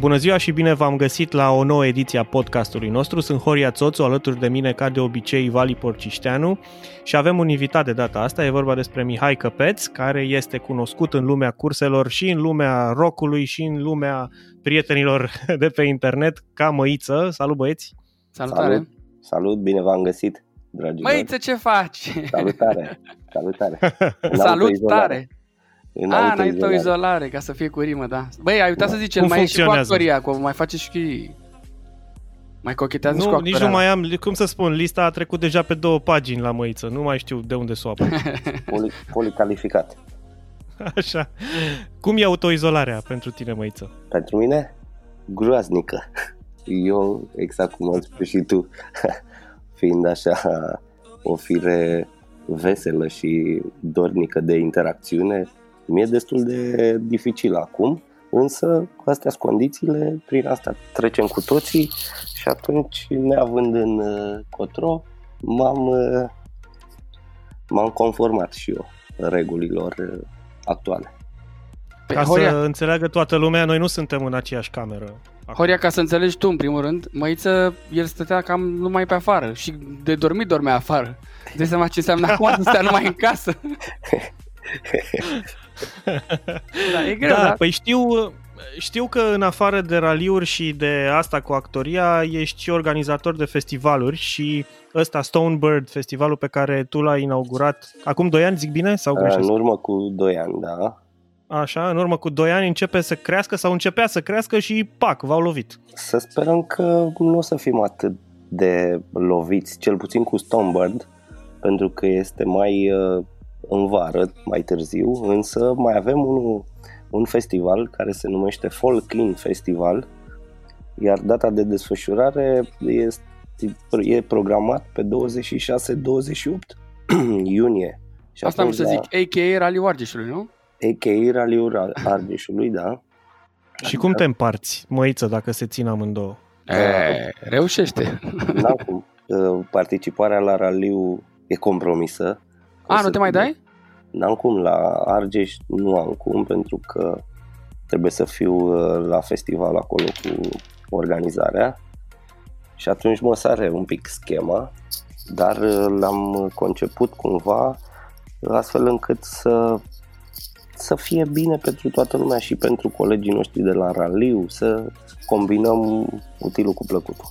Bună ziua și bine v-am găsit la o nouă ediție a podcastului nostru. Sunt Horia Țoțu, alături de mine, ca de obicei, Vali Porcișteanu și avem un invitat de data asta. E vorba despre Mihai Căpeț, care este cunoscut în lumea curselor și în lumea rockului și în lumea prietenilor de pe internet ca Măiță. Salut băieți! Salutare! Salut, Salut bine v-am găsit, dragii Măiță, ce faci? Salutare! Salutare! Salutare! În A, înainte o izolare, ca să fie cu rimă, da. Băi, ai uitat să zici, mai e și cu actoria, cu, mai face și mai cochetează nu, și cu actoria. nici nu mai am, cum să spun, lista a trecut deja pe două pagini la măiță, nu mai știu de unde să o Poli, policalificat. Așa. Cum e autoizolarea pentru tine, măiță? Pentru mine? Groaznică. Eu, exact cum am spus și tu, fiind așa o fire veselă și dornică de interacțiune, mi-e destul de dificil acum, însă astea sunt condițiile, prin asta trecem cu toții și atunci, neavând în uh, cotro, m-am, uh, m-am conformat și eu regulilor uh, actuale. Pe ca Horia. să înțeleagă toată lumea, noi nu suntem în aceeași cameră. Horia, ca să înțelegi tu, în primul rând, măiță, el stătea cam numai pe afară și de dormit dormea afară. De seama ce înseamnă acum să stea numai în casă. da, e greu, da, da? Păi știu, știu că în afară de raliuri și de asta cu actoria, ești și organizator de festivaluri și ăsta Stonebird, festivalul pe care tu l-ai inaugurat acum 2 ani, zic bine? sau greșesc? În urmă cu 2 ani, da. Așa, în urmă cu 2 ani începe să crească sau începea să crească și pac, v-au lovit. Să sperăm că nu o să fim atât de loviți, cel puțin cu Stonebird, pentru că este mai uh, în vară, mai târziu, însă mai avem un, un festival care se numește Folk In Festival, iar data de desfășurare este, e programat pe 26-28 iunie. Și Asta am să zic, a.k.a. Rally Argeșului, nu? A.k.a. Rally Argeșului, da. Și cum te împarți, măiță, dacă se țin amândouă? E, reușește. Da, cum. Participarea la raliu e compromisă. A, nu te mai dai? N-am cum, la Argeș nu am cum, pentru că trebuie să fiu uh, la festival acolo cu organizarea și atunci mă sare un pic schema, dar uh, l-am conceput cumva astfel încât să să fie bine pentru toată lumea și pentru colegii noștri de la raliu, să combinăm utilul cu plăcutul.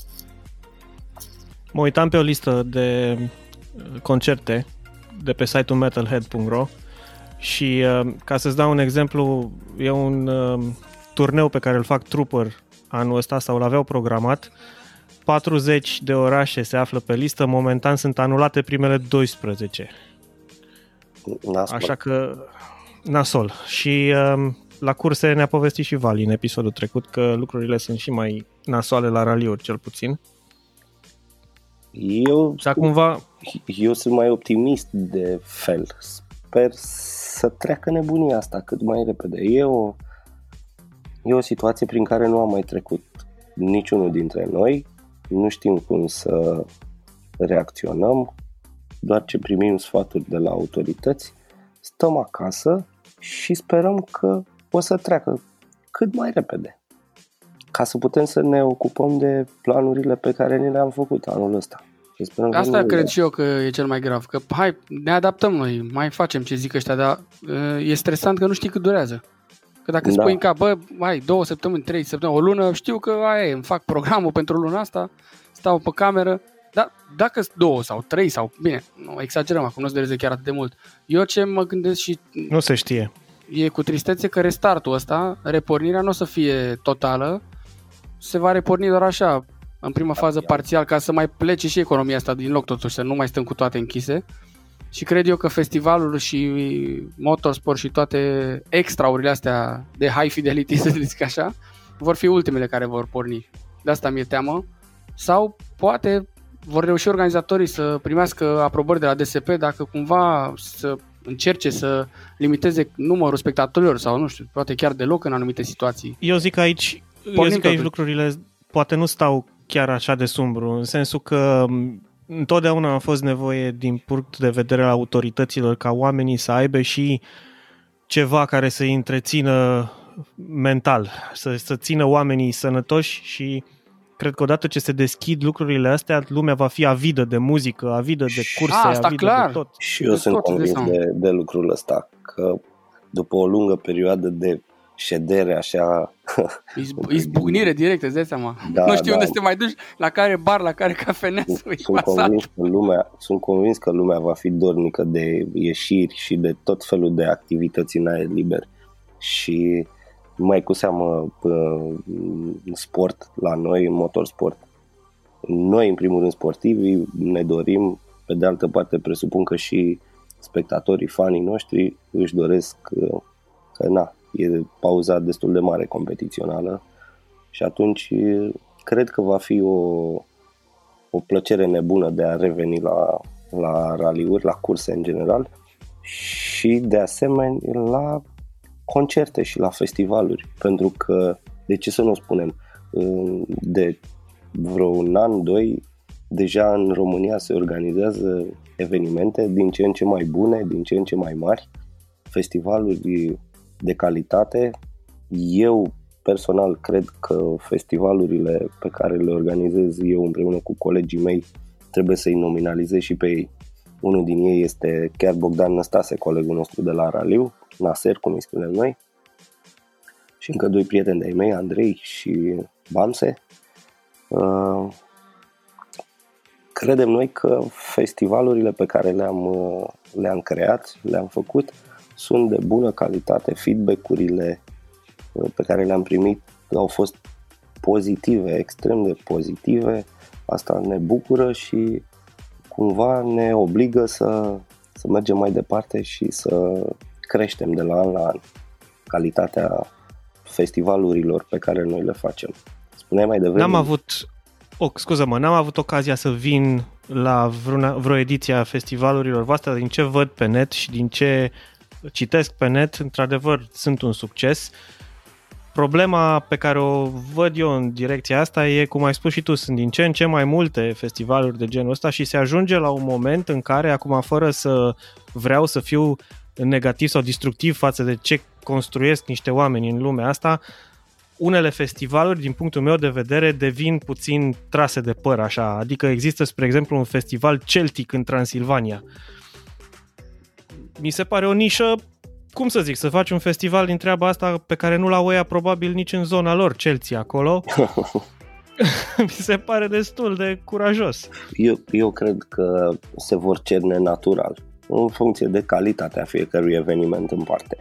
Mă uitam pe o listă de concerte de pe site-ul metalhead.ro și uh, ca să-ți dau un exemplu, e un uh, turneu pe care îl fac Trooper anul ăsta sau l-aveau programat. 40 de orașe se află pe listă, momentan sunt anulate primele 12. Nasol. Așa că nasol. Și uh, la curse ne-a povestit și Vali în episodul trecut că lucrurile sunt și mai nasoale la raliuri, cel puțin. Eu, Sau cumva... eu sunt mai optimist de fel. Sper să treacă nebunia asta cât mai repede. E o, e o situație prin care nu am mai trecut niciunul dintre noi. Nu știm cum să reacționăm, doar ce primim sfaturi de la autorități. Stăm acasă și sperăm că o să treacă cât mai repede ca să putem să ne ocupăm de planurile pe care ni le-am făcut anul ăsta. Și sperăm Asta cred și eu că e cel mai grav, că hai, ne adaptăm noi, mai facem ce zic ăștia, dar e stresant că nu știi cât durează. Că dacă da. spui în cap, bă, hai, două săptămâni, trei săptămâni, o lună, știu că aia e, îmi fac programul pentru luna asta, stau pe cameră, dar dacă sunt două sau trei sau, bine, nu exagerăm, acum nu se chiar atât de mult. Eu ce mă gândesc și... Nu se știe. E cu tristețe că restartul ăsta, repornirea nu o să fie totală, se va reporni doar așa, în prima fază parțial, ca să mai plece și economia asta din loc totuși, să nu mai stăm cu toate închise. Și cred eu că festivalul și motorsport și toate extraurile astea de high fidelity, să zic așa, vor fi ultimele care vor porni. De asta mi-e teamă. Sau poate vor reuși organizatorii să primească aprobări de la DSP dacă cumva să încerce să limiteze numărul spectatorilor sau nu știu, poate chiar deloc în anumite situații. Eu zic aici, eu zic că aici lucrurile poate nu stau chiar așa de sumbru, în sensul că întotdeauna a fost nevoie din punct de vedere al autorităților ca oamenii să aibă și ceva care să-i întrețină mental, să, să țină oamenii sănătoși și cred că odată ce se deschid lucrurile astea, lumea va fi avidă de muzică, avidă de curse, A, asta avidă clar. de tot. Și eu De sunt tot, convins de de, de lucrul ăsta, că după o lungă perioadă de ședere așa, Izb- izbucnire direct, îți dai seama. Da, nu știu da. unde să te mai duci, la care bar, la care cafenea să sunt, iei sunt, masaj. convins că lumea, sunt convins că lumea va fi dornică de ieșiri și de tot felul de activități în aer liber. Și mai cu seamă p- în sport la noi, în motorsport. Noi, în primul rând, sportivii, ne dorim, pe de altă parte, presupun că și spectatorii, fanii noștri își doresc uh, că, na, e pauza destul de mare competițională și atunci uh, cred că va fi o, o plăcere nebună de a reveni la, la raliuri, la curse în general și de asemenea la concerte și la festivaluri, pentru că, de ce să nu o spunem, în- de vreo un an, doi, deja în România se organizează evenimente din ce în ce mai bune, din ce în ce mai mari, festivaluri de calitate. Eu personal cred că festivalurile pe care le organizez eu împreună cu colegii mei trebuie să-i nominalizez și pe ei. Unul din ei este chiar Bogdan Năstase, colegul nostru de la Raliu, Naser, cum îi spunem noi, și încă doi prieteni de-ai mei, Andrei și Bamse. Uh, Credem noi că festivalurile pe care le-am, uh, le-am creat, le-am făcut, sunt de bună calitate, feedback-urile uh, pe care le-am primit au fost pozitive, extrem de pozitive, asta ne bucură și cumva ne obligă să, să mergem mai departe și să creștem de la an la an calitatea festivalurilor pe care noi le facem. Spuneai mai devreme... N-am avut, oh, scuză-mă, n-am avut ocazia să vin la vreuna, vreo ediție a festivalurilor voastre, dar din ce văd pe net și din ce citesc pe net, într-adevăr sunt un succes. Problema pe care o văd eu în direcția asta e, cum ai spus și tu, sunt din ce în ce mai multe festivaluri de genul ăsta și se ajunge la un moment în care, acum fără să vreau să fiu negativ sau destructiv față de ce construiesc niște oameni în lumea asta, unele festivaluri, din punctul meu de vedere, devin puțin trase de păr, așa. Adică există, spre exemplu, un festival celtic în Transilvania. Mi se pare o nișă, cum să zic, să faci un festival din treaba asta pe care nu l-au ea probabil nici în zona lor, Chelsea, acolo. Mi se pare destul de curajos. Eu, eu cred că se vor cerne natural, în funcție de calitatea fiecărui eveniment în parte.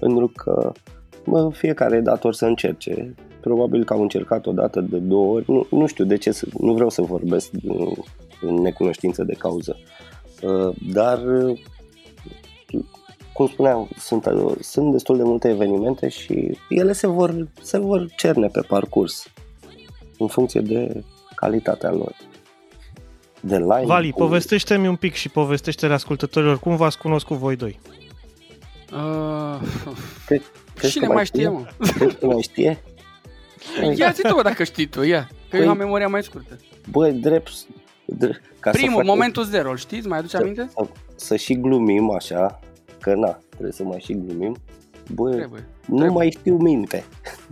Pentru că mă, fiecare e dator să încerce. Probabil că au încercat o dată de două ori. Nu, nu știu de ce, să, nu vreau să vorbesc în, în necunoștință de cauză. Uh, Dar, uh, cum spuneam, sunt, uh, sunt destul de multe evenimente și ele se vor, se vor cerne pe parcurs în funcție de calitatea lor. De line, Vali, cu- povestește-mi un pic și povestește-le ascultătorilor cum v-ați cunoscut voi doi. Uh, Cred, crezi cine că mai știe, mă? Crezi că mai știe? Ia zi tu, bă, dacă știi tu, ia. Că Păi- eu am memoria mai scurtă. Bă, drept, drept ca să Primul, facem- momentul zero, îl știți? Mai aduce aminte? Să, să și glumim așa, că na, trebuie să mai și glumim. Bă, Trebuie. nu trebuie. mai știu minte.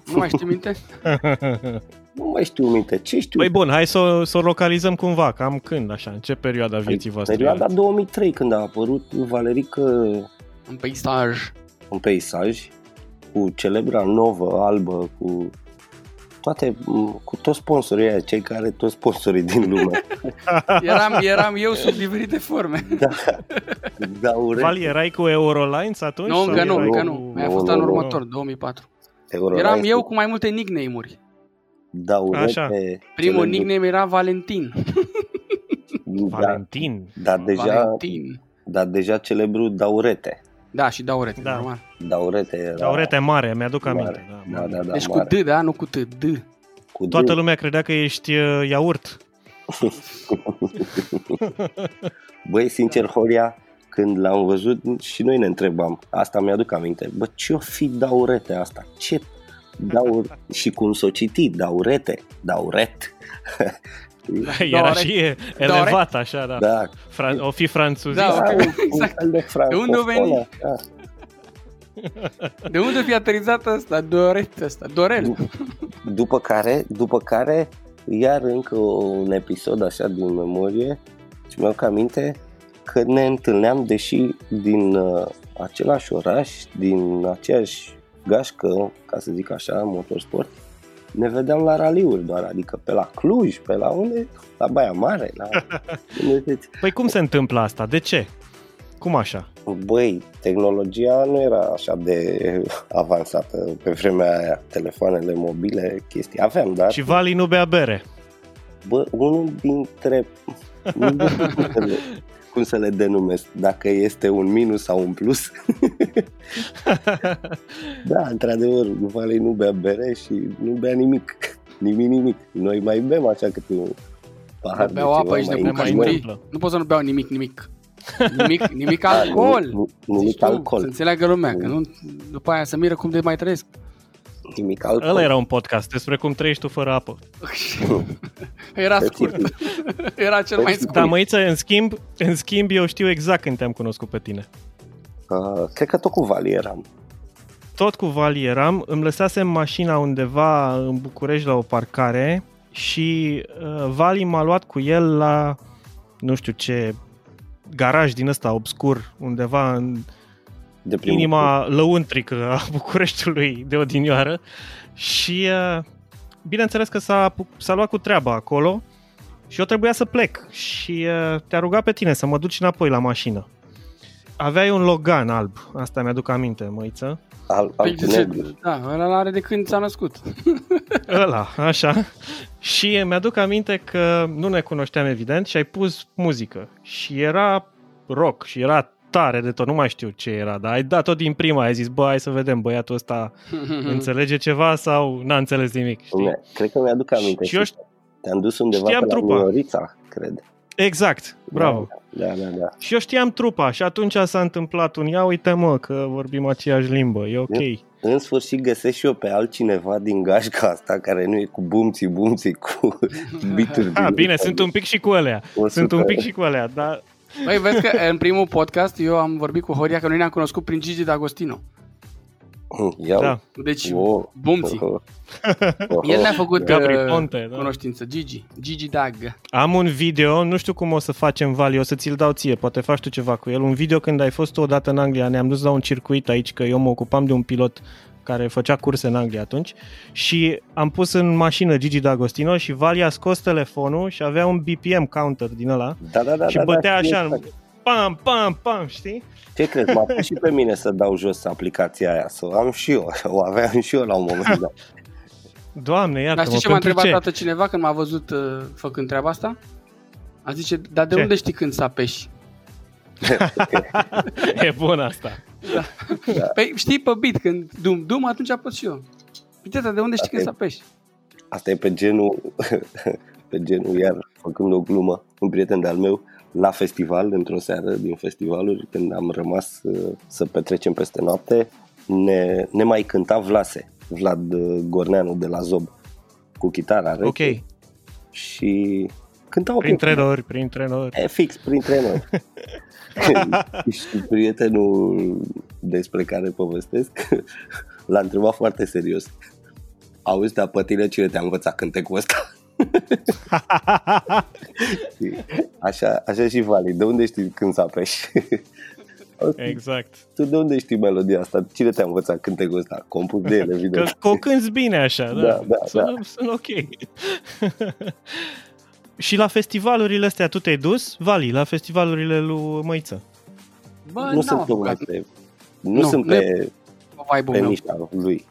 Nu mai știi minte? Nu mai știu minte. Ce știu? Păi bun, hai să, o- să o localizăm cumva, cam când, așa, în ce perioada vieții voastre? Perioada erați? 2003, când a apărut Valerică Un peisaj. în peisaj, cu celebra novă, albă, cu toate, cu toți sponsorii aia, cei care toți sponsorii din lume. Eram, eram eu sub diferite forme. da, da, urât. Vali, erai cu Eurolines atunci? Nu, sau încă nu, erai încă cu- nu. Mai a Nu, fost nu, anul nu. următor, 2004. Eurolines, Eram eu cu mai multe nickname-uri. daurete, Așa. Primul celebru- nickname era Valentin. Da, Valentin. dar deja, Valentin. dar deja celebru Daurete. Da, și Daurete, Da. normal. Daurete era Daurete mare, mi-aduc mare. aminte. Da, Da, mare. da, da, Deci cu mare. D, da, nu cu T, D. Cu Toată D. lumea credea că ești uh, iaurt. Băi, sincer, Horia, când l-am văzut și noi ne întrebam, asta mi-aduc aminte, bă, ce-o fi Daurete asta? Ce Daur... și cum s-o citi, Daurete, Dauret. Era Daure- și e elevat așa, da. da, Fran- o fi franțuzist. Da, da, ok, un, exact. un fel de De unde o veni? francofon, așa. De unde fi aterizat ăsta? Doret ăsta, Dorel. După care, după care, iar încă un episod așa din memorie și mi-au aminte că ne întâlneam, deși din uh, același oraș, din aceeași gașcă, ca să zic așa, motorsport, ne vedeam la raliuri doar, adică pe la Cluj, pe la unde? La Baia Mare, la... păi cum se întâmplă asta? De ce? Cum așa? Băi, tehnologia nu era așa de avansată pe vremea aia, telefoanele mobile, chestii. Aveam, dar... Și Vali nu bea bere. Bă, unul dintre... nu cum să le denumesc, dacă este un minus sau un plus. da, într-adevăr, Vali nu bea bere și nu bea nimic. Nimic, nimic. Noi mai bem așa câte un pahar beau apă aici, mai, mai, mai Nu pot să nu beau nimic, nimic. Nimic, nimic alcool. Da, nu, nimic tu, alcool. Să înțeleagă lumea, că nu, după aia să miră cum de mai trăiesc. Nimic alcool. Ăla era un podcast despre cum trăiești tu fără apă. era scurt. era cel mai scurt. Da, măiță, în schimb, în schimb, eu știu exact când te-am cunoscut pe tine. Uh, cred că tot cu Vali eram. Tot cu Vali eram. Îmi lăsasem mașina undeva în București la o parcare și uh, Vali m-a luat cu el la nu știu ce garaj din ăsta obscur, undeva în de inima timp. lăuntrică a Bucureștiului de odinioară și uh, bineînțeles că s-a, s-a luat cu treaba acolo și eu trebuia să plec și uh, te-a rugat pe tine să mă duci înapoi la mașină. Aveai un Logan alb, asta mi-aduc aminte, măiță. Al, al păi, da, ăla are de când s-a născut. ăla, așa. Și mi-aduc aminte că nu ne cunoșteam evident și ai pus muzică. Și era rock și era tare de tot, nu mai știu ce era, dar ai dat tot din prima, ai zis, bă, hai să vedem, băiatul ăsta înțelege ceva sau n-a înțeles nimic, știi? Ne, cred că mi-aduc aminte. Și eu ș- te-am dus undeva pe la trupa. Minorița, cred. Exact, bravo. Da, da, da, da. Și eu știam trupa și atunci s-a întâmplat un, ia uite mă că vorbim aceeași limbă, e ok. În, în sfârșit găsesc și eu pe altcineva din gașca asta care nu e cu bumții, bumții, cu bituri. Ah, bine, sunt un pic și cu alea. Sunt un pic și cu alea, dar Băi, vezi că în primul podcast eu am vorbit cu Horia că noi ne-am cunoscut prin Gigi D'Agostino. Ia da. Deci, oh. bumții. Oh. El ne-a făcut Gabri uh, Ponte, da. cunoștință. Gigi. Gigi Dag. Am un video, nu știu cum o să facem, Vali, o să ți-l dau ție, poate faci tu ceva cu el. Un video când ai fost o dată în Anglia, ne-am dus la un circuit aici, că eu mă ocupam de un pilot care făcea curse în Anglia atunci și am pus în mașină Gigi D'Agostino și Vali a scos telefonul și avea un BPM counter din ăla da, da, da, și da, bătea da, așa, exact. pam, pam, pam, știi? Ce crezi, m-a pus și pe mine să dau jos aplicația aia, să o am și eu, o aveam și eu la un moment dat. Doamne, iată Dar știi ce m-a întrebat dată cineva când m-a văzut uh, făcând treaba asta? A zice, dar de ce? unde știi când să apeși? e bun asta. Da. da. Păi știi pe bit, când dum, dum, atunci apăs și eu. Piteta, de unde știi când să apeși? Asta e pe genul, pe genul, iar făcând o glumă, un prieten de-al meu, la festival, într-o seară din festivaluri, când am rămas uh, să petrecem peste noapte, ne, ne mai cânta Vlase, Vlad uh, Gorneanu de la Zob, cu chitara Ok. Și cântau Printre nori, printre nori. E fix, printre nori. și prietenul despre care povestesc l-a întrebat foarte serios. Auzi, dar pe tine cine te-a învățat cântecul ăsta? așa, așa și Vali, de unde știi când să apeși? Exact. Tu de unde știi melodia asta? Cine te-a învățat cântecul ăsta? Compus de el, evident. Că o cânti bine așa, da. da, da, sună, da. sună ok. Și la festivalurile astea tu te-ai dus, Vali, la festivalurile lui Măiță? Bă, nu sunt pe, nu, nu sunt pe, pe nișa lui.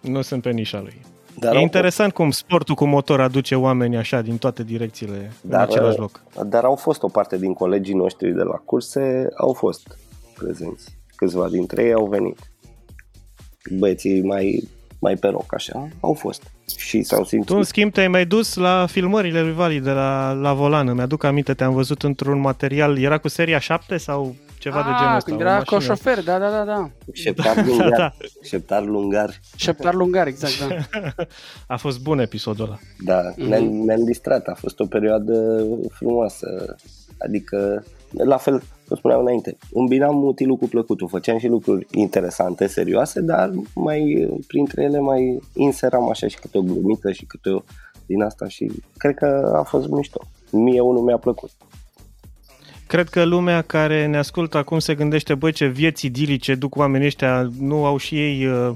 Nu sunt pe nișa lui. Dar e interesant fost... cum sportul cu motor aduce oameni așa din toate direcțiile dar, în același loc. Dar au fost o parte din colegii noștri de la curse, au fost prezenți. Câțiva dintre ei au venit. Băieții mai, mai pe roc așa, au fost. Și s-au simțit. Tu, în schimb, te-ai mai dus la filmările lui Vali de la, la volană. Mi-aduc aminte, te-am văzut într-un material, era cu seria 7 sau ceva ah, de genul ăsta. când era cu șofer, da, da, da, da. Șeptar da, lungar. da, da. Șeptar lungar. Șeptar lungar, exact, da. A fost bun episodul ăla. Da, mm-hmm. ne-am, ne-am distrat, a fost o perioadă frumoasă. Adică, la fel, cum spuneam înainte, îmbinam utilul cu plăcutul, făceam și lucruri interesante, serioase, dar mai printre ele mai inseram așa și câte o glumită și câte o din asta și cred că a fost mișto. Mie unul mi-a plăcut. Cred că lumea care ne ascultă acum se gândește, băi, ce vieți idilice duc oamenii ăștia, nu au și ei uh,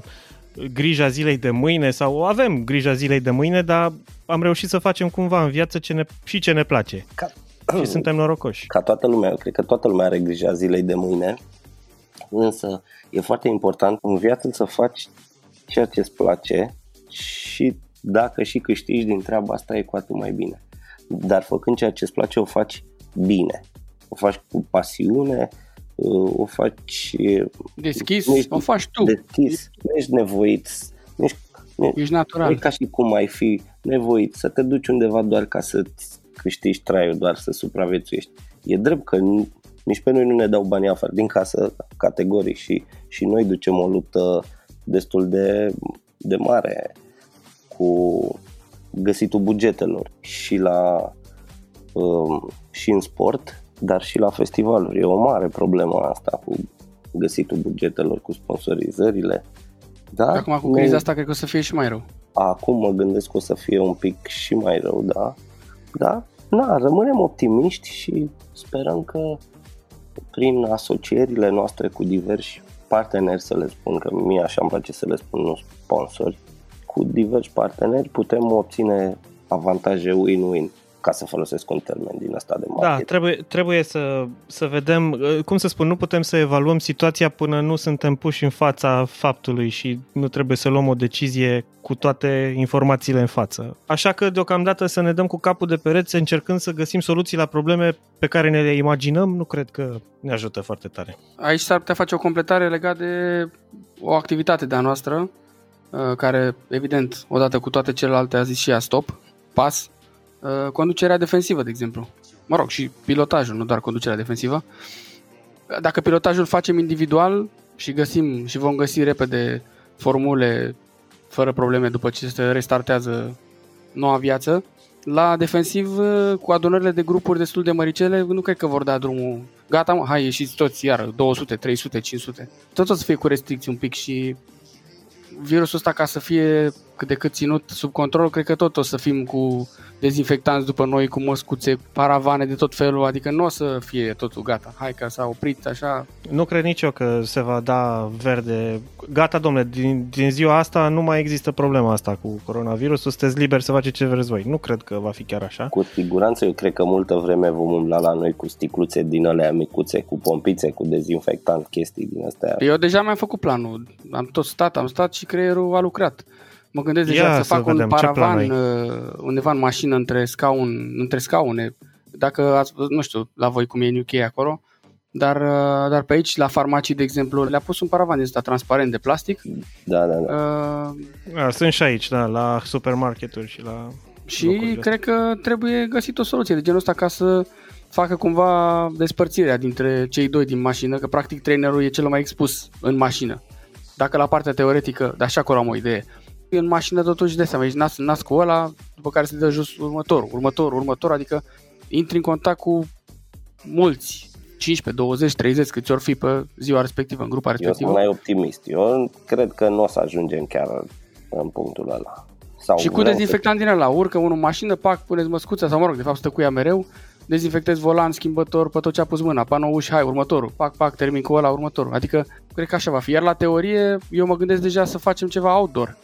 grija zilei de mâine sau avem grija zilei de mâine, dar am reușit să facem cumva în viață ce ne, și ce ne place. Ca, și suntem norocoși. Ca toată lumea, eu cred că toată lumea are grija zilei de mâine, însă e foarte important în viață să faci ceea ce îți place și dacă și câștigi din treaba asta e cu atât mai bine. Dar făcând ceea ce îți place o faci bine, o faci cu pasiune, o faci... Deschis, ești, o faci tu. Deschis, nu ești nevoit, nu ești, nu, ești natural. Nu e ca și cum ai fi nevoit să te duci undeva doar ca să câștigi traiul, doar să supraviețuiești. E drept că nici pe noi nu ne dau bani afară din casă categoric și, și noi ducem o luptă destul de, de mare cu găsitul bugetelor și la um, și în sport, dar și la festivaluri. E o mare problemă asta cu găsitul bugetelor, cu sponsorizările. Da? Acum cu criza asta cred că o să fie și mai rău. Acum mă gândesc că o să fie un pic și mai rău, da? Da? Na, rămânem optimiști și sperăm că prin asocierile noastre cu diversi parteneri, să le spun, că mie așa îmi place să le spun, nu sponsori, cu diversi parteneri putem obține avantaje win-win ca să folosesc un termen din asta de marketing. Da, trebuie, trebuie să, să vedem, cum să spun, nu putem să evaluăm situația până nu suntem puși în fața faptului și nu trebuie să luăm o decizie cu toate informațiile în față. Așa că deocamdată să ne dăm cu capul de pereți încercând să găsim soluții la probleme pe care ne le imaginăm, nu cred că ne ajută foarte tare. Aici s-ar putea face o completare legată de o activitate de-a noastră, uh, care, evident, odată cu toate celelalte a zis și ea stop, pas, Uh, conducerea defensivă, de exemplu. Mă rog, și pilotajul, nu doar conducerea defensivă. Dacă pilotajul facem individual și găsim și vom găsi repede formule fără probleme după ce se restartează noua viață, la defensiv, uh, cu adunările de grupuri destul de măricele, nu cred că vor da drumul. Gata, mă, hai, ieșiți toți iară, 200, 300, 500. Tot o să fie cu restricții un pic și virusul ăsta ca să fie cât de cât ținut sub control, cred că tot o să fim cu dezinfectanți după noi, cu măscuțe, paravane de tot felul, adică nu o să fie totul gata. Hai că s-a oprit așa. Nu cred nici eu că se va da verde. Gata, domnule, din, din ziua asta nu mai există problema asta cu coronavirusul, sunteți liberi să faceți ce vreți voi. Nu cred că va fi chiar așa. Cu siguranță, eu cred că multă vreme vom umbla la noi cu sticluțe din alea micuțe, cu pompițe, cu dezinfectant, chestii din astea. Eu deja mi-am făcut planul. Am tot stat, am stat și creierul a lucrat. Mă gândesc deja Ia să, să fac vedem, un paravan uh, undeva în mașină între, scaun, între scaune. Dacă ați nu știu, la voi cum e în UK acolo, dar, uh, dar pe aici, la farmacii, de exemplu, le-a pus un paravan din ăsta transparent de plastic. Da, da, da. Uh, A, sunt și aici, da, la supermarketuri și la Și cred că trebuie găsit o soluție de genul ăsta ca să facă cumva despărțirea dintre cei doi din mașină, că practic trainerul e cel mai expus în mașină. Dacă la partea teoretică, dar așa acolo am o idee, în mașină totuși de seama, ești nas, nas cu ăla, după care se dă jos următorul, următorul, următorul, adică intri în contact cu mulți, 15, 20, 30 câți ori fi pe ziua respectivă, în grupa respectivă. Eu sunt mai optimist. Eu cred că nu o să ajungem chiar în punctul ăla. Sau și cu dezinfectant să... din ăla, urcă unul în mașină, pac, puneți măscuța sau mă rog, de fapt stă cu ea mereu, dezinfectezi volan, schimbător, pe tot ce a pus mâna, uși, hai, următorul, pac, pac, termin cu ăla, următorul. Adică, cred că așa va fi. Iar la teorie, eu mă gândesc deja să facem ceva outdoor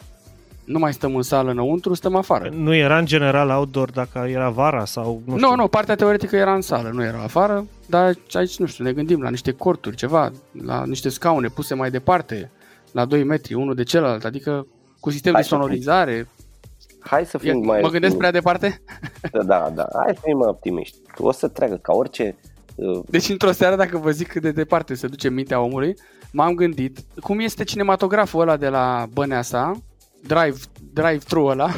nu mai stăm în sală înăuntru, stăm afară. Nu era în general outdoor dacă era vara sau nu știu. Nu, nu, partea teoretică era în sală, nu era afară, dar aici, nu știu, ne gândim la niște corturi, ceva, la niște scaune puse mai departe, la 2 metri, unul de celălalt, adică cu sistem Hai de sonorizare. Hai să fim mai... Mă gândesc prea departe? Da, da, da. Hai să fim mai optimiști. O să treacă ca orice... Uh... Deci într-o seară, dacă vă zic cât de departe se duce mintea omului, m-am gândit cum este cinematograful ăla de la Băneasa, drive, drive-thru ăla,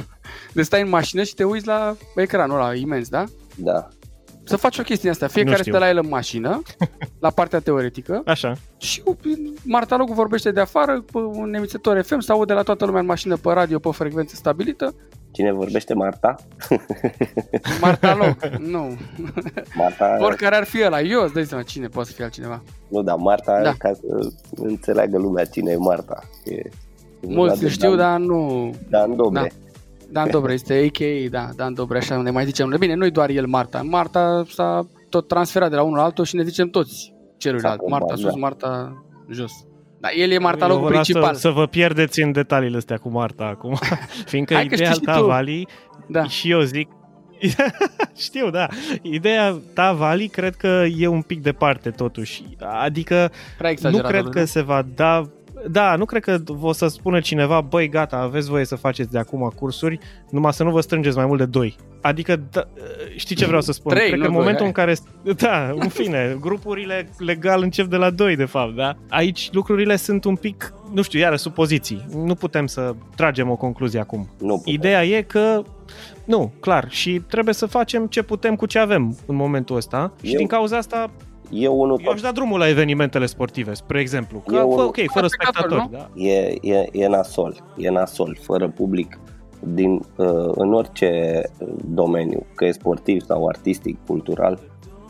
de stai în mașină și te uiți la ecranul ăla imens, da? Da. Să faci o chestie asta. Fiecare stă la el în mașină, la partea teoretică. Așa. Și martalogul vorbește de afară, pe un emițător FM, sau aude la toată lumea în mașină, pe radio, pe frecvență stabilită. Cine vorbește, Marta? Marta Loc, nu. Marta, Oricare ar fi ăla, eu îți dai seama cine poate să fie altcineva. nu, dar Marta, Da. da. ca să înțeleagă lumea cine e Marta. E, Mulți de îl știu, Dan, dar nu... Dan Dobre. Da. Dan Dobre este AK, da, Dan Dobre, așa ne mai zicem. Bine, nu-i doar el Marta. Marta s-a tot transferat de la unul la altul și ne zicem toți celuilalt. S-a Marta combat, sus, da. Marta jos. Dar el e Marta Eu locul vreau principal. Să, să vă pierdeți în detaliile astea cu Marta acum, fiindcă Hai că ideea știi și ta, tu. Vali, Da. și eu zic, știu, da, ideea ta, Vali, cred că e un pic departe totuși, adică Prea nu exagerat. cred nu? că se va da da, nu cred că o să spună cineva, băi, gata, aveți voie să faceți de acum cursuri, numai să nu vă strângeți mai mult de doi. Adică, da, știi ce vreau să spun? Trei, cred nu că în doi, momentul hai. în care, da, în fine, grupurile legal încep de la doi, de fapt, da? Aici lucrurile sunt un pic, nu știu, iară, supoziții. Nu putem să tragem o concluzie acum. Nu putem. Ideea e că nu, clar, și trebuie să facem ce putem cu ce avem în momentul ăsta și Eu- din cauza asta Eu unul eu aș da drumul la evenimentele sportive, spre exemplu. Că, Eu- fă, ok, fără Spectatori, spectatori, da? e, e, e nasol, e nasol, fără public, din, uh, în orice domeniu, că e sportiv sau artistic, cultural,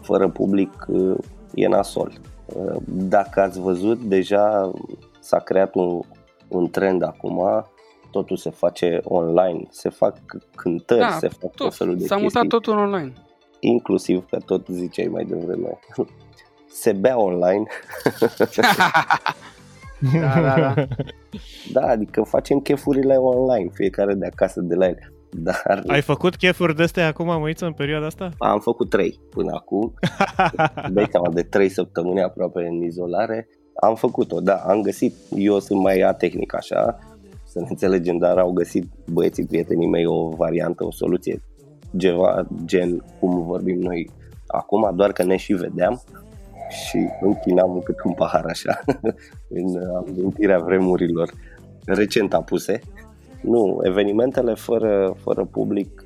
fără public uh, e nasol. Uh, Dacă ați văzut, deja s-a creat un, un trend acum, totul se face online, se fac cântări, Da, se fac tot Tot. felul de S-a chestii, mutat totul în online. inclusiv, că tot ziceai mai devreme, se bea online, Da, da, da. da, adică facem chefurile online, fiecare de acasă de la ele. Dar Ai făcut chefuri de astea acum, măiță, în perioada asta? am făcut trei până acum, dai seama de trei săptămâni aproape în izolare, am făcut-o, da, am găsit, eu sunt mai atehnic așa, să ne înțelegem, dar au găsit băieții prietenii mei o variantă, o soluție, ceva gen cum vorbim noi acum, doar că ne și vedeam și închinam cât un pahar așa în amintirea vremurilor recent apuse. Nu, evenimentele fără, fără public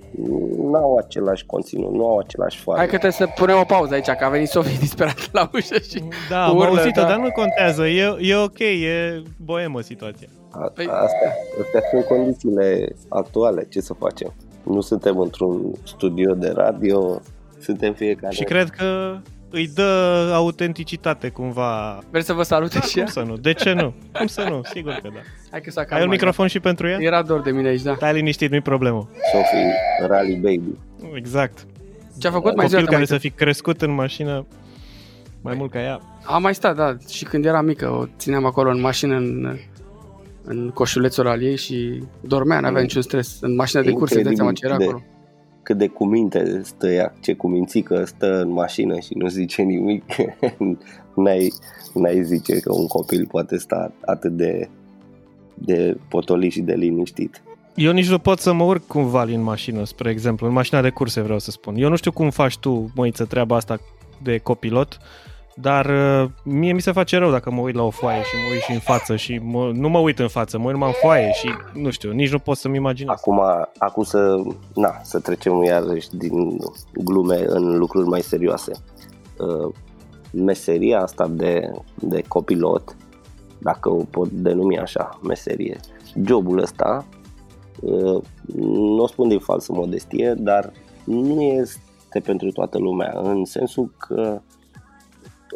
nu au același conținut, nu au același Hai foame. că trebuie să punem o pauză aici, că a venit Sofie disperat la ușă și... Da, am Urlă, auzit-o, da. dar nu contează. E, e ok, e boemă situația. A- Păi- Astea, astea sunt condițiile actuale, ce să facem? Nu suntem într-un studio de radio, suntem fiecare... Și cred că îi dă autenticitate cumva. Vrei să vă salute Da, și cum ea? să nu? De ce nu? Cum să nu? Sigur că da. Hai că s-a Ai un calmat. microfon și pentru ea? Era dor de mine aici, da. Stai liniștit, nu-i problemă. Sophie Rally Baby. Exact. Ce a făcut mai Copil zi? care să fi crescut în mașină mai mult ca ea. Am mai stat, da, și când era mică, o țineam acolo în mașină, în, în coșulețul al ei și dormea, n-avea Mm. niciun stres. În mașina de curse, îți dai seama ce era de- acolo. Cât de cuminte stă ea, ce cumințică stă în mașină și nu zice nimic. n-ai, n-ai zice că un copil poate sta atât de, de potolit și de liniștit. Eu nici nu pot să mă urc cu Vali în mașină, spre exemplu, în mașina de curse vreau să spun. Eu nu știu cum faci tu, măiță, treaba asta de copilot, dar uh, mie mi se face rău dacă mă uit la o foaie și mă uit și în față și mă, nu mă uit în față, mă uit numai în foaie și nu știu, nici nu pot să-mi imaginez. Acum, acum să, na, să trecem iarăși din glume în lucruri mai serioase. Uh, Meseria asta de, de copilot, dacă o pot denumi așa, meserie, jobul ăsta, uh, nu o spun din falsă modestie, dar nu este pentru toată lumea, în sensul că,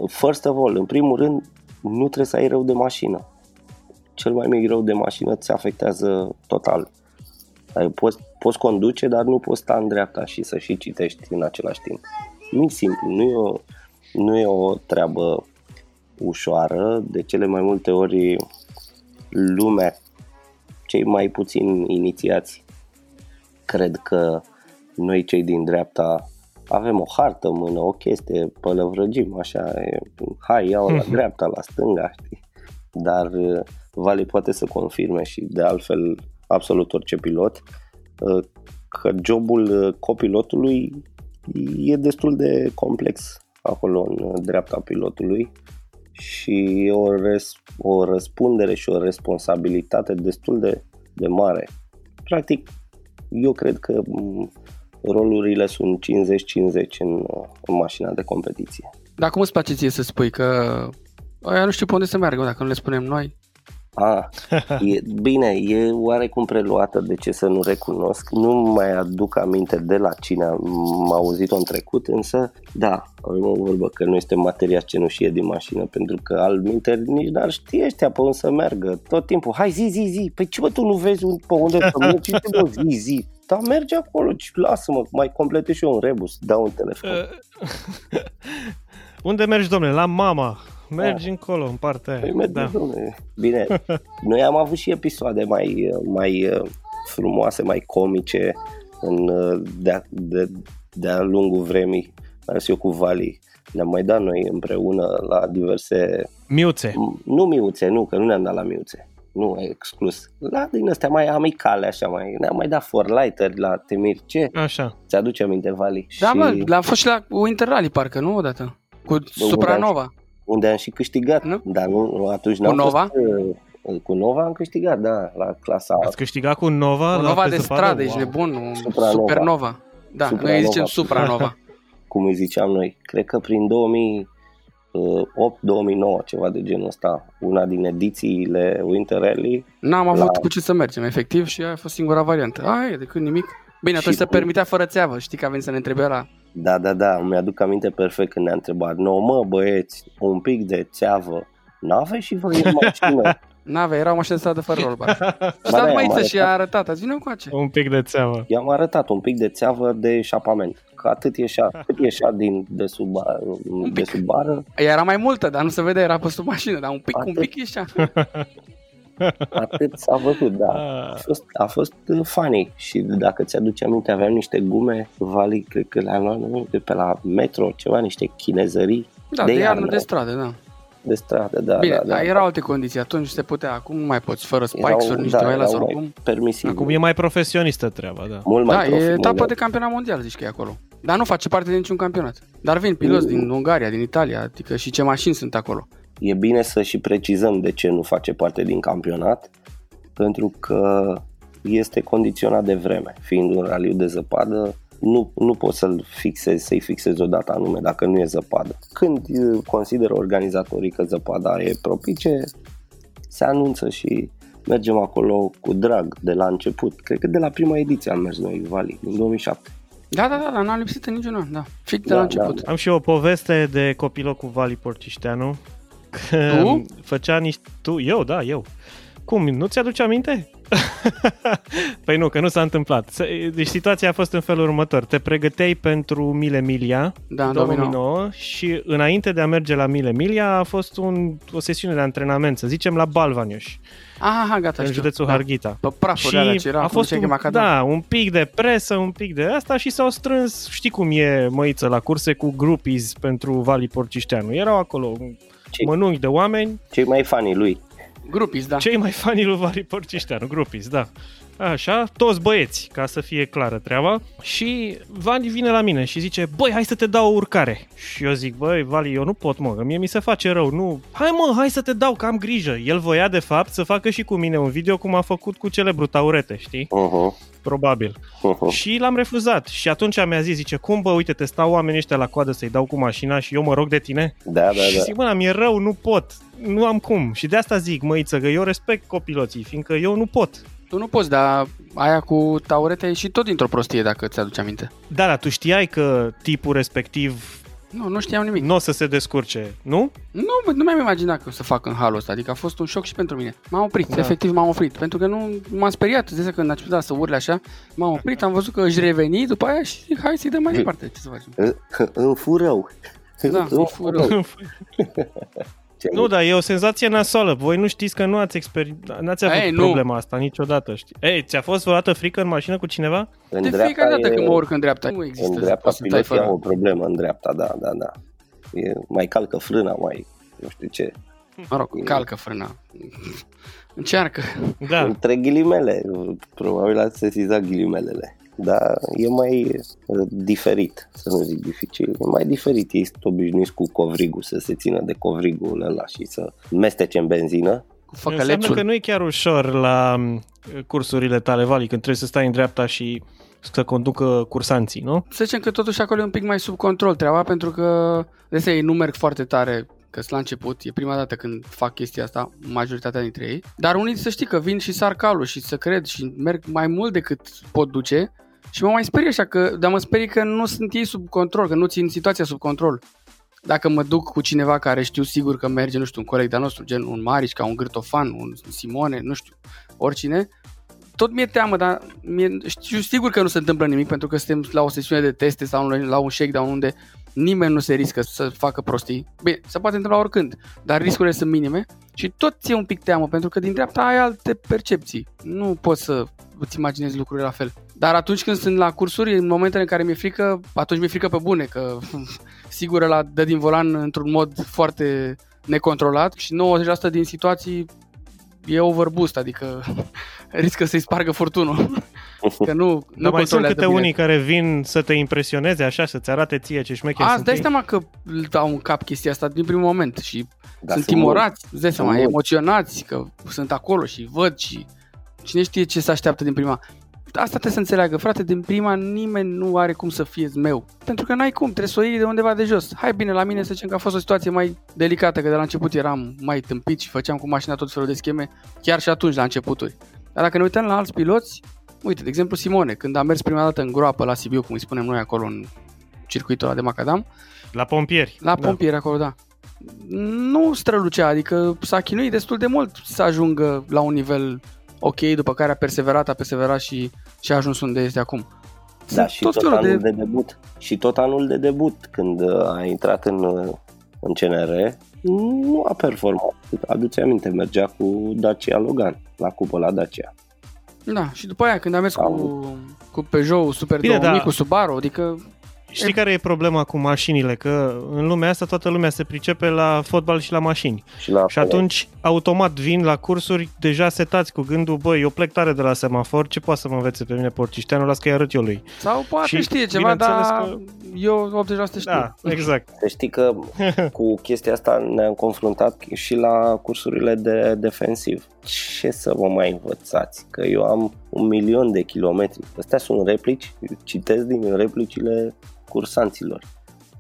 first of all, în primul rând, nu trebuie să ai rău de mașină. Cel mai mic rău de mașină ți afectează total. Ai, poți, poți conduce, dar nu poți sta în dreapta și să și citești în același timp. Nu e simplu, nu e o, nu e o treabă ușoară. De cele mai multe ori lumea, cei mai puțin inițiați, cred că noi cei din dreapta avem o hartă în mână, o chestie, pălăvrăgim, așa, e, hai, iau la dreapta, la stânga, știi? Dar uh, Vali poate să confirme și de altfel absolut orice pilot uh, că jobul uh, copilotului e destul de complex acolo în uh, dreapta pilotului și e o, res- o răspundere și o responsabilitate destul de, de mare. Practic, eu cred că m, rolurile sunt 50-50 în, uh, în mașina de competiție. Dar cum îți place ție să spui că ăia nu știu pe unde să meargă, dacă nu le spunem noi? A, e, bine, e oarecum preluată, de ce să nu recunosc. Nu mai aduc aminte de la cine am auzit-o în trecut, însă, da, avem o vorbă că nu este materia cenușie din mașină, pentru că al minte nici n-ar ști ăștia pe unde să meargă. Tot timpul, hai zi, zi, zi, păi ce bă, tu nu vezi pe unde să mergi? Ce bă, zi, zi. Da, merge acolo, lasă-mă, mai complete și eu un rebus, dau un telefon. Unde mergi, domnule? La mama. Mergi da. încolo, în partea aia. Păi mergi, da. domnule. Bine, noi am avut și episoade mai, mai uh, frumoase, mai comice în, uh, de-a, de, de-a lungul vremii. Am eu cu Vali. Ne-am mai dat noi împreună la diverse... Miuțe. Nu miuțe, nu, că nu ne-am dat la miuțe. Nu, e exclus. La din astea mai amicale, așa, mai, ne-am mai dat forlighter la Temir. Ce? Așa. Ți-aduce aminte, Vali? Da, și... mă, l-am fost și la Winter Rally, parcă, nu odată? Cu Supranova unde am și câștigat, nu? dar nu, atunci n-am cu Nova? Fost, uh, cu Nova am câștigat, da, la clasa Ați câștigat cu Nova? Cu Nova de stradă, ești nebun, Supranova. Supernova. Da, Supranova. noi îi zicem Supranova. Cum îi ziceam noi. Cred că prin 2008-2009, ceva de genul ăsta, una din edițiile Winter Rally. N-am avut la... cu ce să mergem, efectiv, și aia a fost singura variantă. Aia, de când nimic. Bine, atunci se permitea fără țeavă, știi că a venit să ne întrebe la da, da, da, mi-aduc aminte perfect când ne-a întrebat, no, mă, băieți, un pic de țeavă, n-aveți și voi în mașină? N-ave, era o mașină de fără rollbar. și da, mai și a arătat, azi vine încoace. Un pic de țeavă. I-am arătat un pic de țeavă de eșapament. Că atât ieșea, cât ieșea din, de, sub, de sub bară. Era mai multă, dar nu se vede, era pe sub mașină, dar un pic, atât. un pic ieșea. Atât s-a văzut, da. Ah. A fost, a fost uh, funny și dacă ți-aduce aminte, aveam niște gume, Vali, cred că le-am luat de pe la metro, ceva, niște chinezării. Da, de, de iarnă, de stradă, da. De stradă, da. Bine, da, da, erau alte condiții, atunci se putea, acum nu mai poți, fără spikes-uri, niște da, sau acum. Permisibil. Acum e mai profesionistă treaba, da. Mult mai da, e etapă de campionat mondial, zici că e acolo. Dar nu face parte din niciun campionat. Dar vin piloți mm. din Ungaria, din Italia, adică și ce mașini sunt acolo. E bine să și precizăm de ce nu face parte din campionat, pentru că este condiționat de vreme. Fiind un raliu de zăpadă, nu, nu poți să-l fixezi, să-i fixezi o dată anume dacă nu e zăpadă. Când consideră organizatorii că zăpada e propice, se anunță și mergem acolo cu drag de la început. Cred că de la prima ediție am mers noi, Vali, în 2007. Da, da, da, da, n-am lipsit în niciun an, da. Fix de da, la început. Da, da. Am și o poveste de copilul cu Vali Porcișteanu tu? Făcea niște... Tu? Eu, da, eu. Cum? Nu ți-aduce aminte? păi nu, că nu s-a întâmplat. Deci situația a fost în felul următor. Te pregăteai pentru Mile Milia da, 2009. 2009 și înainte de a merge la Mile Milia a fost un, o sesiune de antrenament, să zicem, la Balvanioș. Aha, gata, În știu. județul da. Harghita. Pe praful și ce era, a fost un, da, un pic de presă, un pic de asta și s-au strâns, știi cum e măiță la curse cu groupies pentru Vali Porcișteanu. Erau acolo cei, mănunchi de oameni. Cei mai fani lui. Grupis, da. Cei mai fani lui Vali Porcișteanu, grupis, da. Așa, toți băieți, ca să fie clară treaba. Și Vali vine la mine și zice, băi, hai să te dau o urcare. Și eu zic, băi, Vali, eu nu pot, mă, că mie mi se face rău, nu. Hai mă, hai să te dau, că am grijă. El voia, de fapt, să facă și cu mine un video cum a făcut cu celebru Taurete, știi? Uh-huh probabil. Uh-huh. Și l-am refuzat. Și atunci mi-a zis, zice, cum bă, uite, te stau oamenii ăștia la coadă să-i dau cu mașina și eu mă rog de tine? Da, da, și da. zic, mă, mi-e rău, nu pot. Nu am cum. Și de asta zic, măiță, că eu respect copiloții, fiindcă eu nu pot. Tu nu poți, dar aia cu taurete e și tot dintr-o prostie, dacă ți-aduci aminte. Da, dar tu știai că tipul respectiv nu, nu știam nimic. Nu o să se descurce, nu? Nu, nu mi-am imaginat că o să fac în halul ăsta, adică a fost un șoc și pentru mine. M-am oprit, da. efectiv m-am oprit, pentru că nu m-am speriat, de când a început să urle așa, m-am oprit, am văzut că își reveni după aia și hai să-i dăm mai departe, ce să facem. În furău. Da, în furău. Ce nu, dar e o senzație nasoală. Voi nu știți că nu ați, exper- n-ați avut Ei, problema nu. asta niciodată. Știi? Ei, ți-a fost vreodată frică în mașină cu cineva? În de fiecare dată e... când mă urc în dreapta. Nu există. În dreapta piloții fără... o problemă în dreapta, da, da, da. E, mai calcă frâna, mai nu știu ce. Mă rog, e... calcă frâna. Încearcă. Da. Între ghilimele. Probabil ați sesizat ghilimelele dar e mai uh, diferit, să nu zic dificil, e mai diferit, ei sunt obișnuiți cu covrigul, să se țină de covrigul ăla și să mestece în benzină. Cu Înseamnă că nu e chiar ușor la um, cursurile tale, Vali, când trebuie să stai în dreapta și să conducă cursanții, nu? Să zicem că totuși acolo e un pic mai sub control treaba, pentru că de ei nu merg foarte tare că sunt la început, e prima dată când fac chestia asta, majoritatea dintre ei, dar unii să știi că vin și sar calul și să cred și merg mai mult decât pot duce și mă mai sperie așa că, dar mă sperie că nu sunt ei sub control, că nu țin situația sub control. Dacă mă duc cu cineva care știu sigur că merge, nu știu, un coleg de-a nostru, gen un Marici, ca un Grătofan, un Simone, nu știu, oricine, tot mi-e teamă, dar mie, știu sigur că nu se întâmplă nimic pentru că suntem la o sesiune de teste sau la un shakedown unde nimeni nu se riscă să facă prostii. Bine, se poate întâmpla oricând, dar riscurile sunt minime și tot ți-e un pic teamă pentru că din dreapta ai alte percepții. Nu poți să îți imaginezi lucrurile la fel. Dar atunci când sunt la cursuri, în momentele în care mi-e frică, atunci mi-e frică pe bune, că sigur la dă din volan într-un mod foarte necontrolat și 90% din situații e overboost, adică riscă să-i spargă furtunul. Că nu, nu mai sunt câte unii care vin să te impresioneze așa, să-ți arate ție ce șmecheri sunt dai ei. seama că dau în cap chestia asta din primul moment și da, sunt timorați, îți dai seama, emoționați că sunt acolo și văd și cine știe ce se așteaptă din prima asta trebuie să înțeleagă, frate, din prima nimeni nu are cum să fie meu. Pentru că n-ai cum, trebuie să o iei de undeva de jos. Hai bine, la mine să zicem că a fost o situație mai delicată, că de la început eram mai tâmpit și făceam cu mașina tot felul de scheme, chiar și atunci, la începuturi. Dar dacă ne uităm la alți piloți, uite, de exemplu Simone, când a mers prima dată în groapă la Sibiu, cum îi spunem noi acolo în circuitul de Macadam. La pompieri. La da. pompieri acolo, da. Nu strălucea, adică s-a chinuit destul de mult să ajungă la un nivel ok, după care a perseverat, a perseverat și, și a ajuns unde este acum. Da, și tot, tot anul de... de debut. Și tot anul de debut, când uh, a intrat în, uh, în CNR, nu a performat. Aduce aminte, mergea cu Dacia Logan, la cupă la Dacia. Da, și după aia când a mers cu, cu Peugeot Super Bine, 2000, da. cu Subaru, adică Știi care e problema cu mașinile? Că în lumea asta toată lumea se pricepe la fotbal și la mașini. Și, la și atunci automat vin la cursuri deja setați cu gândul, băi, eu plec tare de la semafor, ce poate să mă învețe pe mine porcișteanul, las că-i arăt eu lui. Sau poate și știe ceva, dar că... eu 80% știu. Da, exact. Să știi că cu chestia asta ne-am confruntat și la cursurile de defensiv. Ce să vă mai învățați? Că eu am un milion de kilometri. Astea sunt replici, citesc din replicile cursanților.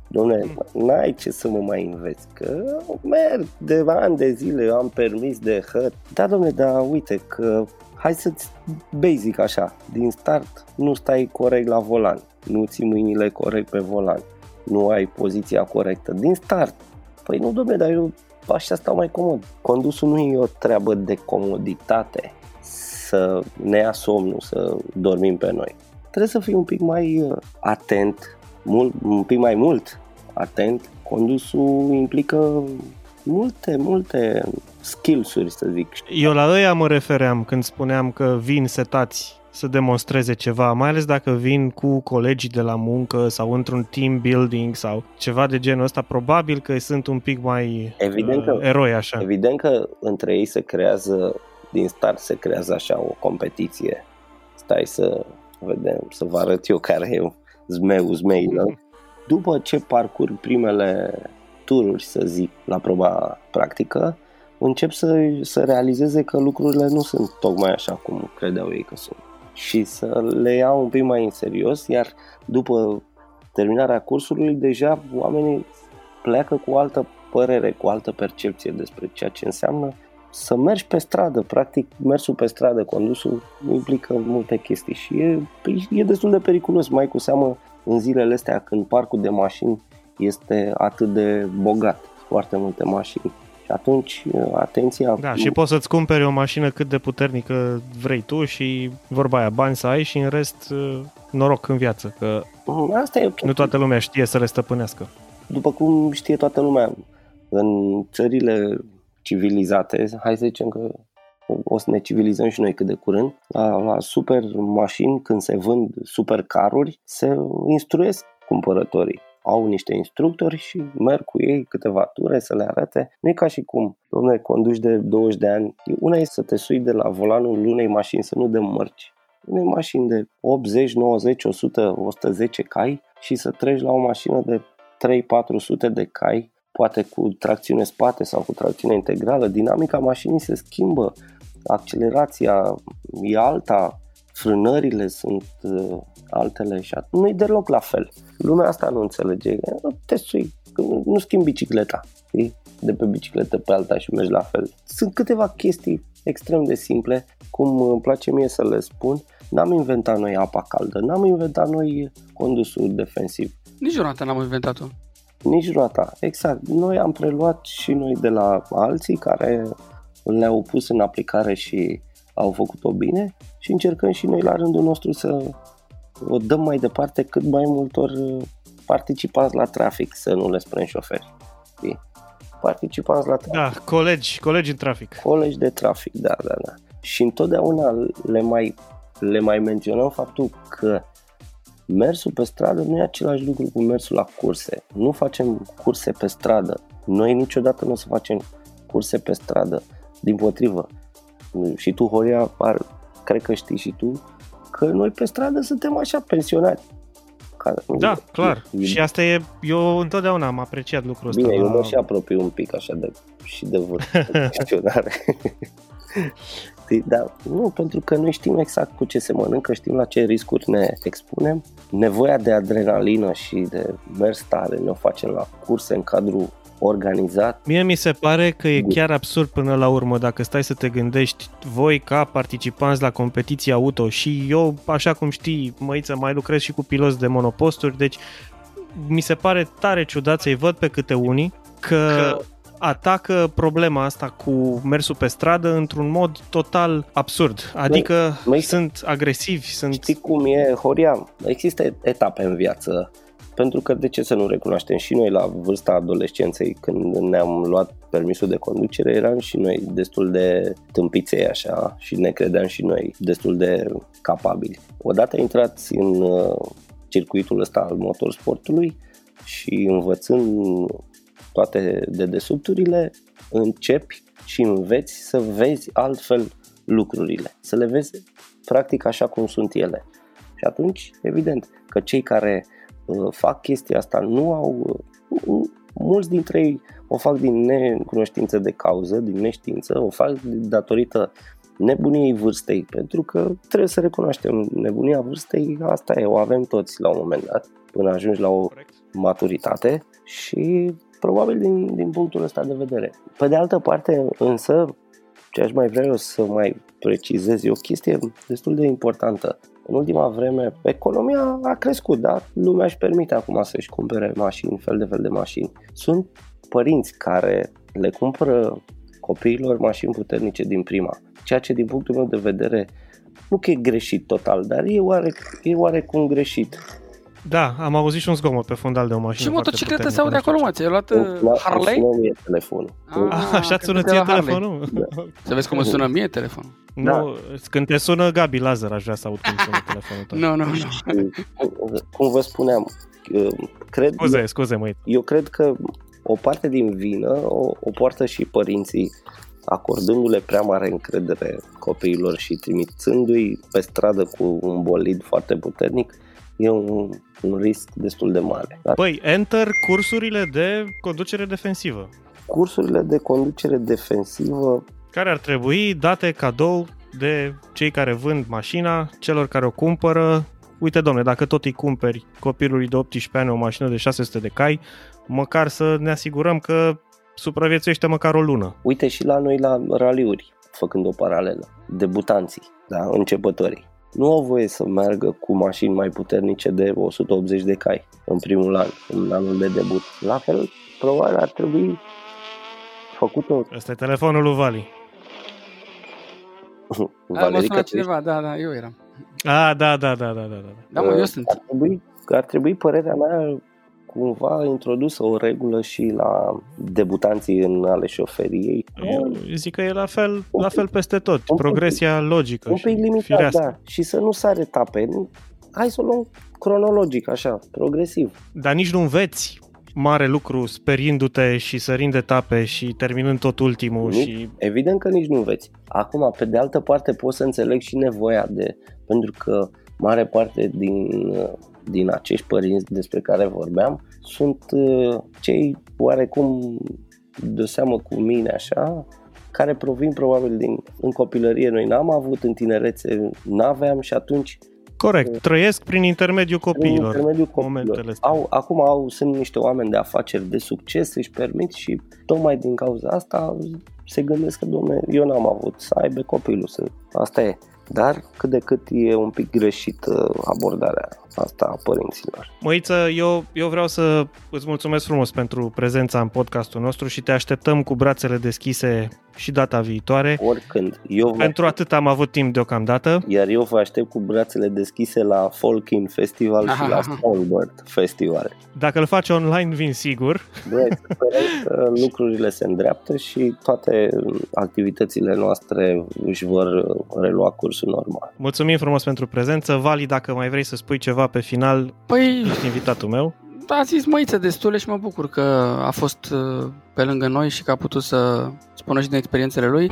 Dom'le, mm. n-ai ce să mă mai înveți, că merg de ani de zile, eu am permis de hăt. Da, domne, dar uite că hai să-ți basic așa, din start nu stai corect la volan, nu ții mâinile corect pe volan, nu ai poziția corectă. Din start, păi nu, domne, dar eu așa stau mai comod. Condusul nu e o treabă de comoditate să ne ia somnul, să dormim pe noi. Trebuie să fii un pic mai uh, atent mult, un pic mai mult atent, condusul implică multe, multe skills-uri, să zic. Eu la ăia mă refeream când spuneam că vin setați să demonstreze ceva, mai ales dacă vin cu colegii de la muncă sau într-un team building sau ceva de genul ăsta, probabil că sunt un pic mai evident că, uh, eroi așa. Evident că între ei se creează, din start se creează așa o competiție. Stai să vedem, să vă arăt eu care e zmeu, zmeilă. După ce parcurg primele tururi, să zic, la proba practică, încep să, să realizeze că lucrurile nu sunt tocmai așa cum credeau ei că sunt. Și să le iau un pic mai în serios, iar după terminarea cursului, deja oamenii pleacă cu altă părere, cu altă percepție despre ceea ce înseamnă să mergi pe stradă. Practic, mersul pe stradă, condusul, implică multe chestii și e, e destul de periculos, mai cu seamă în zilele astea când parcul de mașini este atât de bogat, foarte multe mașini. Și atunci, atenția... Da, și poți să-ți cumperi o mașină cât de puternică vrei tu și vorba aia, bani să ai și în rest noroc în viață, că mm, Asta e okay. nu toată lumea știe să le stăpânească. După cum știe toată lumea, în țările civilizate, hai să zicem că o să ne civilizăm și noi cât de curând, la, la super mașini, când se vând super caruri, se instruiesc cumpărătorii. Au niște instructori și merg cu ei câteva ture să le arate. Nu e ca și cum, domne, conduci de 20 de ani. Una e să te sui de la volanul unei mașini, să nu de mărci. Unei mașini de 80, 90, 100, 110 cai și să treci la o mașină de 3-400 de cai poate cu tracțiune spate sau cu tracțiune integrală, dinamica mașinii se schimbă, accelerația e alta, frânările sunt uh, altele și nu e deloc la fel. Lumea asta nu înțelege. Te sui nu schimbi bicicleta, știi? de pe bicicletă pe alta și mergi la fel. Sunt câteva chestii extrem de simple, cum îmi place mie să le spun, n-am inventat noi apa caldă, n-am inventat noi condusul defensiv. Nici roata n-am inventat-o. Nici roata, exact. Noi am preluat și noi de la alții care le-au pus în aplicare și au făcut-o bine și încercăm și noi la rândul nostru să o dăm mai departe cât mai multor participanți la trafic, să nu le spunem șoferi. Știi? Participanți la trafic. Da, colegi, colegi în trafic. Colegi de trafic, da, da, da. Și întotdeauna le mai, le mai menționăm faptul că mersul pe stradă nu e același lucru cu mersul la curse. Nu facem curse pe stradă. Noi niciodată nu o să facem curse pe stradă. Din potrivă. Și tu, Horia, ar, cred că știi și tu, că noi pe stradă suntem așa pensionați. Care, da, e, clar. E, și asta e, eu întotdeauna am apreciat lucrul ăsta. Bine, la... eu mă și apropiu un pic așa de, și de vârstă pensionare. da, nu, pentru că noi știm exact cu ce se mănâncă, știm la ce riscuri ne expunem. Nevoia de adrenalină și de mers tare ne o facem la curse în cadrul organizat. Mie mi se pare că e chiar absurd până la urmă dacă stai să te gândești voi ca participanți la competiții auto și eu, așa cum știi, măiță, mai lucrez și cu piloți de monoposturi, deci mi se pare tare ciudat să-i văd pe câte unii că, că atacă problema asta cu mersul pe stradă într-un mod total absurd. Adică mai, sunt agresivi, sunt... Știi cum e, Horia? Există etape în viață pentru că de ce să nu recunoaștem și noi la vârsta adolescenței când ne-am luat permisul de conducere eram și noi destul de tâmpiței așa și ne credeam și noi destul de capabili. Odată intrați în uh, circuitul ăsta al motorsportului și învățând toate dedesubturile, începi și înveți să vezi altfel lucrurile, să le vezi practic așa cum sunt ele. Și atunci, evident, că cei care Uh, fac chestia asta nu au, uh, mulți dintre ei o fac din necunoștință de cauză, din neștiință, o fac datorită nebuniei vârstei, pentru că trebuie să recunoaștem nebunia vârstei, asta e, o avem toți la un moment dat, până ajungi la o maturitate și probabil din, din punctul ăsta de vedere. Pe de altă parte, însă, ce aș mai vrea eu să mai precizez, e o chestie destul de importantă. În ultima vreme, economia a crescut, da? Lumea își permite acum să-și cumpere mașini, fel de fel de mașini. Sunt părinți care le cumpără copiilor mașini puternice din prima, ceea ce din punctul meu de vedere nu că e greșit total, dar e, oare, e oarecum greșit. Da, am auzit și un zgomot pe fundal de o mașină Și motocicletă se aude acolo, mă? Ți-ai luat Harley? Sună mie telefonul. Ah, așa sună ție telefonul? Da. Să vezi cum sună mie telefonul. Nu, da. când te sună Gabi Lazar, aș vrea să aud cum sună telefonul tău. Nu, nu, nu. Cum vă spuneam, cred... Scuze, scuze, măi. Eu cred că o parte din vină o, o poartă și părinții acordându-le prea mare încredere copiilor și trimițându-i pe stradă cu un bolid foarte puternic, e un, un risc destul de mare. Da? Păi, enter cursurile de conducere defensivă. Cursurile de conducere defensivă care ar trebui date cadou de cei care vând mașina, celor care o cumpără. Uite, domne, dacă tot îi cumperi copilului de 18 ani o mașină de 600 de cai, măcar să ne asigurăm că supraviețuiește măcar o lună. Uite și la noi la raliuri, făcând o paralelă, debutanții, da, începătorii nu au voie să meargă cu mașini mai puternice de 180 de cai în primul an, în anul de debut. La fel, probabil ar trebui făcut o... Asta e telefonul lui Vali. Valerica cineva, da, da, eu eram. Ah, da, da, da, da, da. Da, da mă, eu sunt. Ar trebui, ar trebui, părerea mea, cumva introdusă o regulă și la debutanții în ale șoferiei. Eu zic că e la fel, la fel peste tot. Un Progresia pic, logică Un pic limitat, da. Și să nu sare etape. Hai să o luăm cronologic, așa, progresiv. Dar nici nu înveți mare lucru sperindu-te și sărind etape și terminând tot ultimul. Nu, și... Evident că nici nu înveți. Acum, pe de altă parte, pot să înțeleg și nevoia de... Pentru că mare parte din din acești părinți despre care vorbeam sunt uh, cei oarecum de seamă cu mine așa, care provin probabil din în copilărie. Noi n-am avut în tinerețe, n-aveam și atunci Corect, trăiesc prin intermediul prin copiilor. intermediul copiilor. momentele astea. Au, acum au, sunt niște oameni de afaceri de succes, își permit și tocmai din cauza asta se gândesc că, domne, eu n-am avut să aibă copilul, să... asta e. Dar cât de cât e un pic greșită abordarea asta a părinților. Măiță, eu, eu vreau să îți mulțumesc frumos pentru prezența în podcastul nostru și te așteptăm cu brațele deschise și data viitoare. Oricând. Eu vă Pentru atât am avut timp deocamdată. Iar eu vă aștept cu brațele deschise la Folkin Festival și la Songbird Festival. Dacă îl faci online, vin sigur. Băi, sperăm că lucrurile se îndreaptă și toate activitățile noastre își vor relua cursul normal. Mulțumim frumos pentru prezență. Vali, dacă mai vrei să spui ceva pe final, Păi, ești invitatul meu. a zis măiță destule și mă bucur că a fost uh, pe lângă noi și că a putut să spună și din experiențele lui.